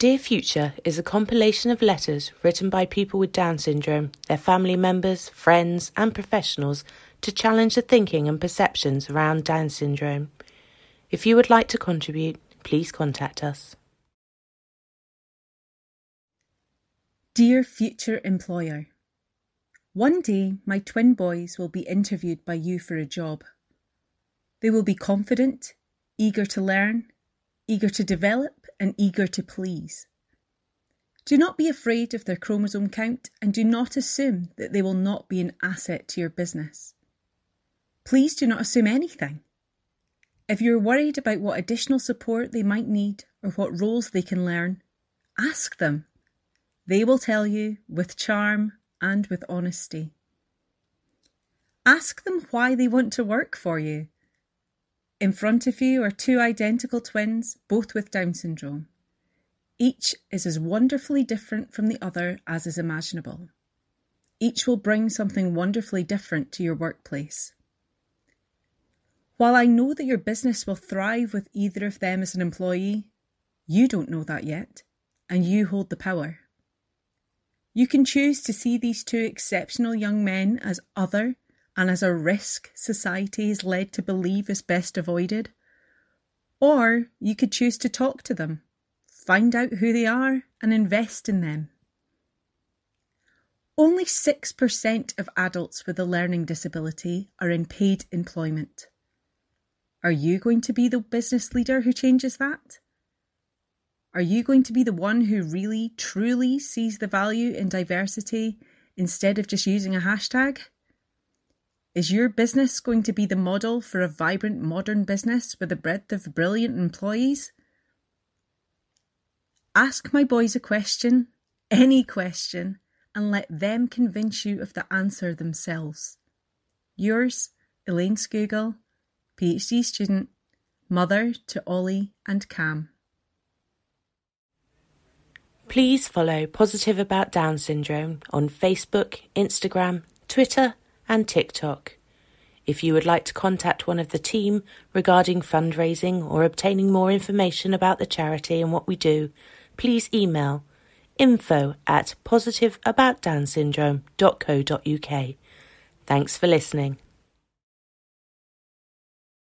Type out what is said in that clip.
Dear Future is a compilation of letters written by people with Down syndrome, their family members, friends, and professionals to challenge the thinking and perceptions around Down syndrome. If you would like to contribute, please contact us. Dear future employer, one day my twin boys will be interviewed by you for a job. They will be confident, eager to learn, eager to develop, and eager to please. Do not be afraid of their chromosome count and do not assume that they will not be an asset to your business. Please do not assume anything. If you're worried about what additional support they might need or what roles they can learn, ask them. They will tell you with charm and with honesty. Ask them why they want to work for you. In front of you are two identical twins, both with Down syndrome. Each is as wonderfully different from the other as is imaginable. Each will bring something wonderfully different to your workplace. While I know that your business will thrive with either of them as an employee, you don't know that yet, and you hold the power. You can choose to see these two exceptional young men as other and as a risk society is led to believe is best avoided. Or you could choose to talk to them, find out who they are, and invest in them. Only 6% of adults with a learning disability are in paid employment. Are you going to be the business leader who changes that? Are you going to be the one who really, truly sees the value in diversity instead of just using a hashtag? Is your business going to be the model for a vibrant modern business with a breadth of brilliant employees? Ask my boys a question, any question, and let them convince you of the answer themselves. Yours, Elaine Skugel, PhD student, mother to Ollie and Cam. Please follow Positive About Down Syndrome on Facebook, Instagram, Twitter, and TikTok. If you would like to contact one of the team regarding fundraising or obtaining more information about the charity and what we do, please email info at positiveaboutdownsyndrome.co.uk. Thanks for listening.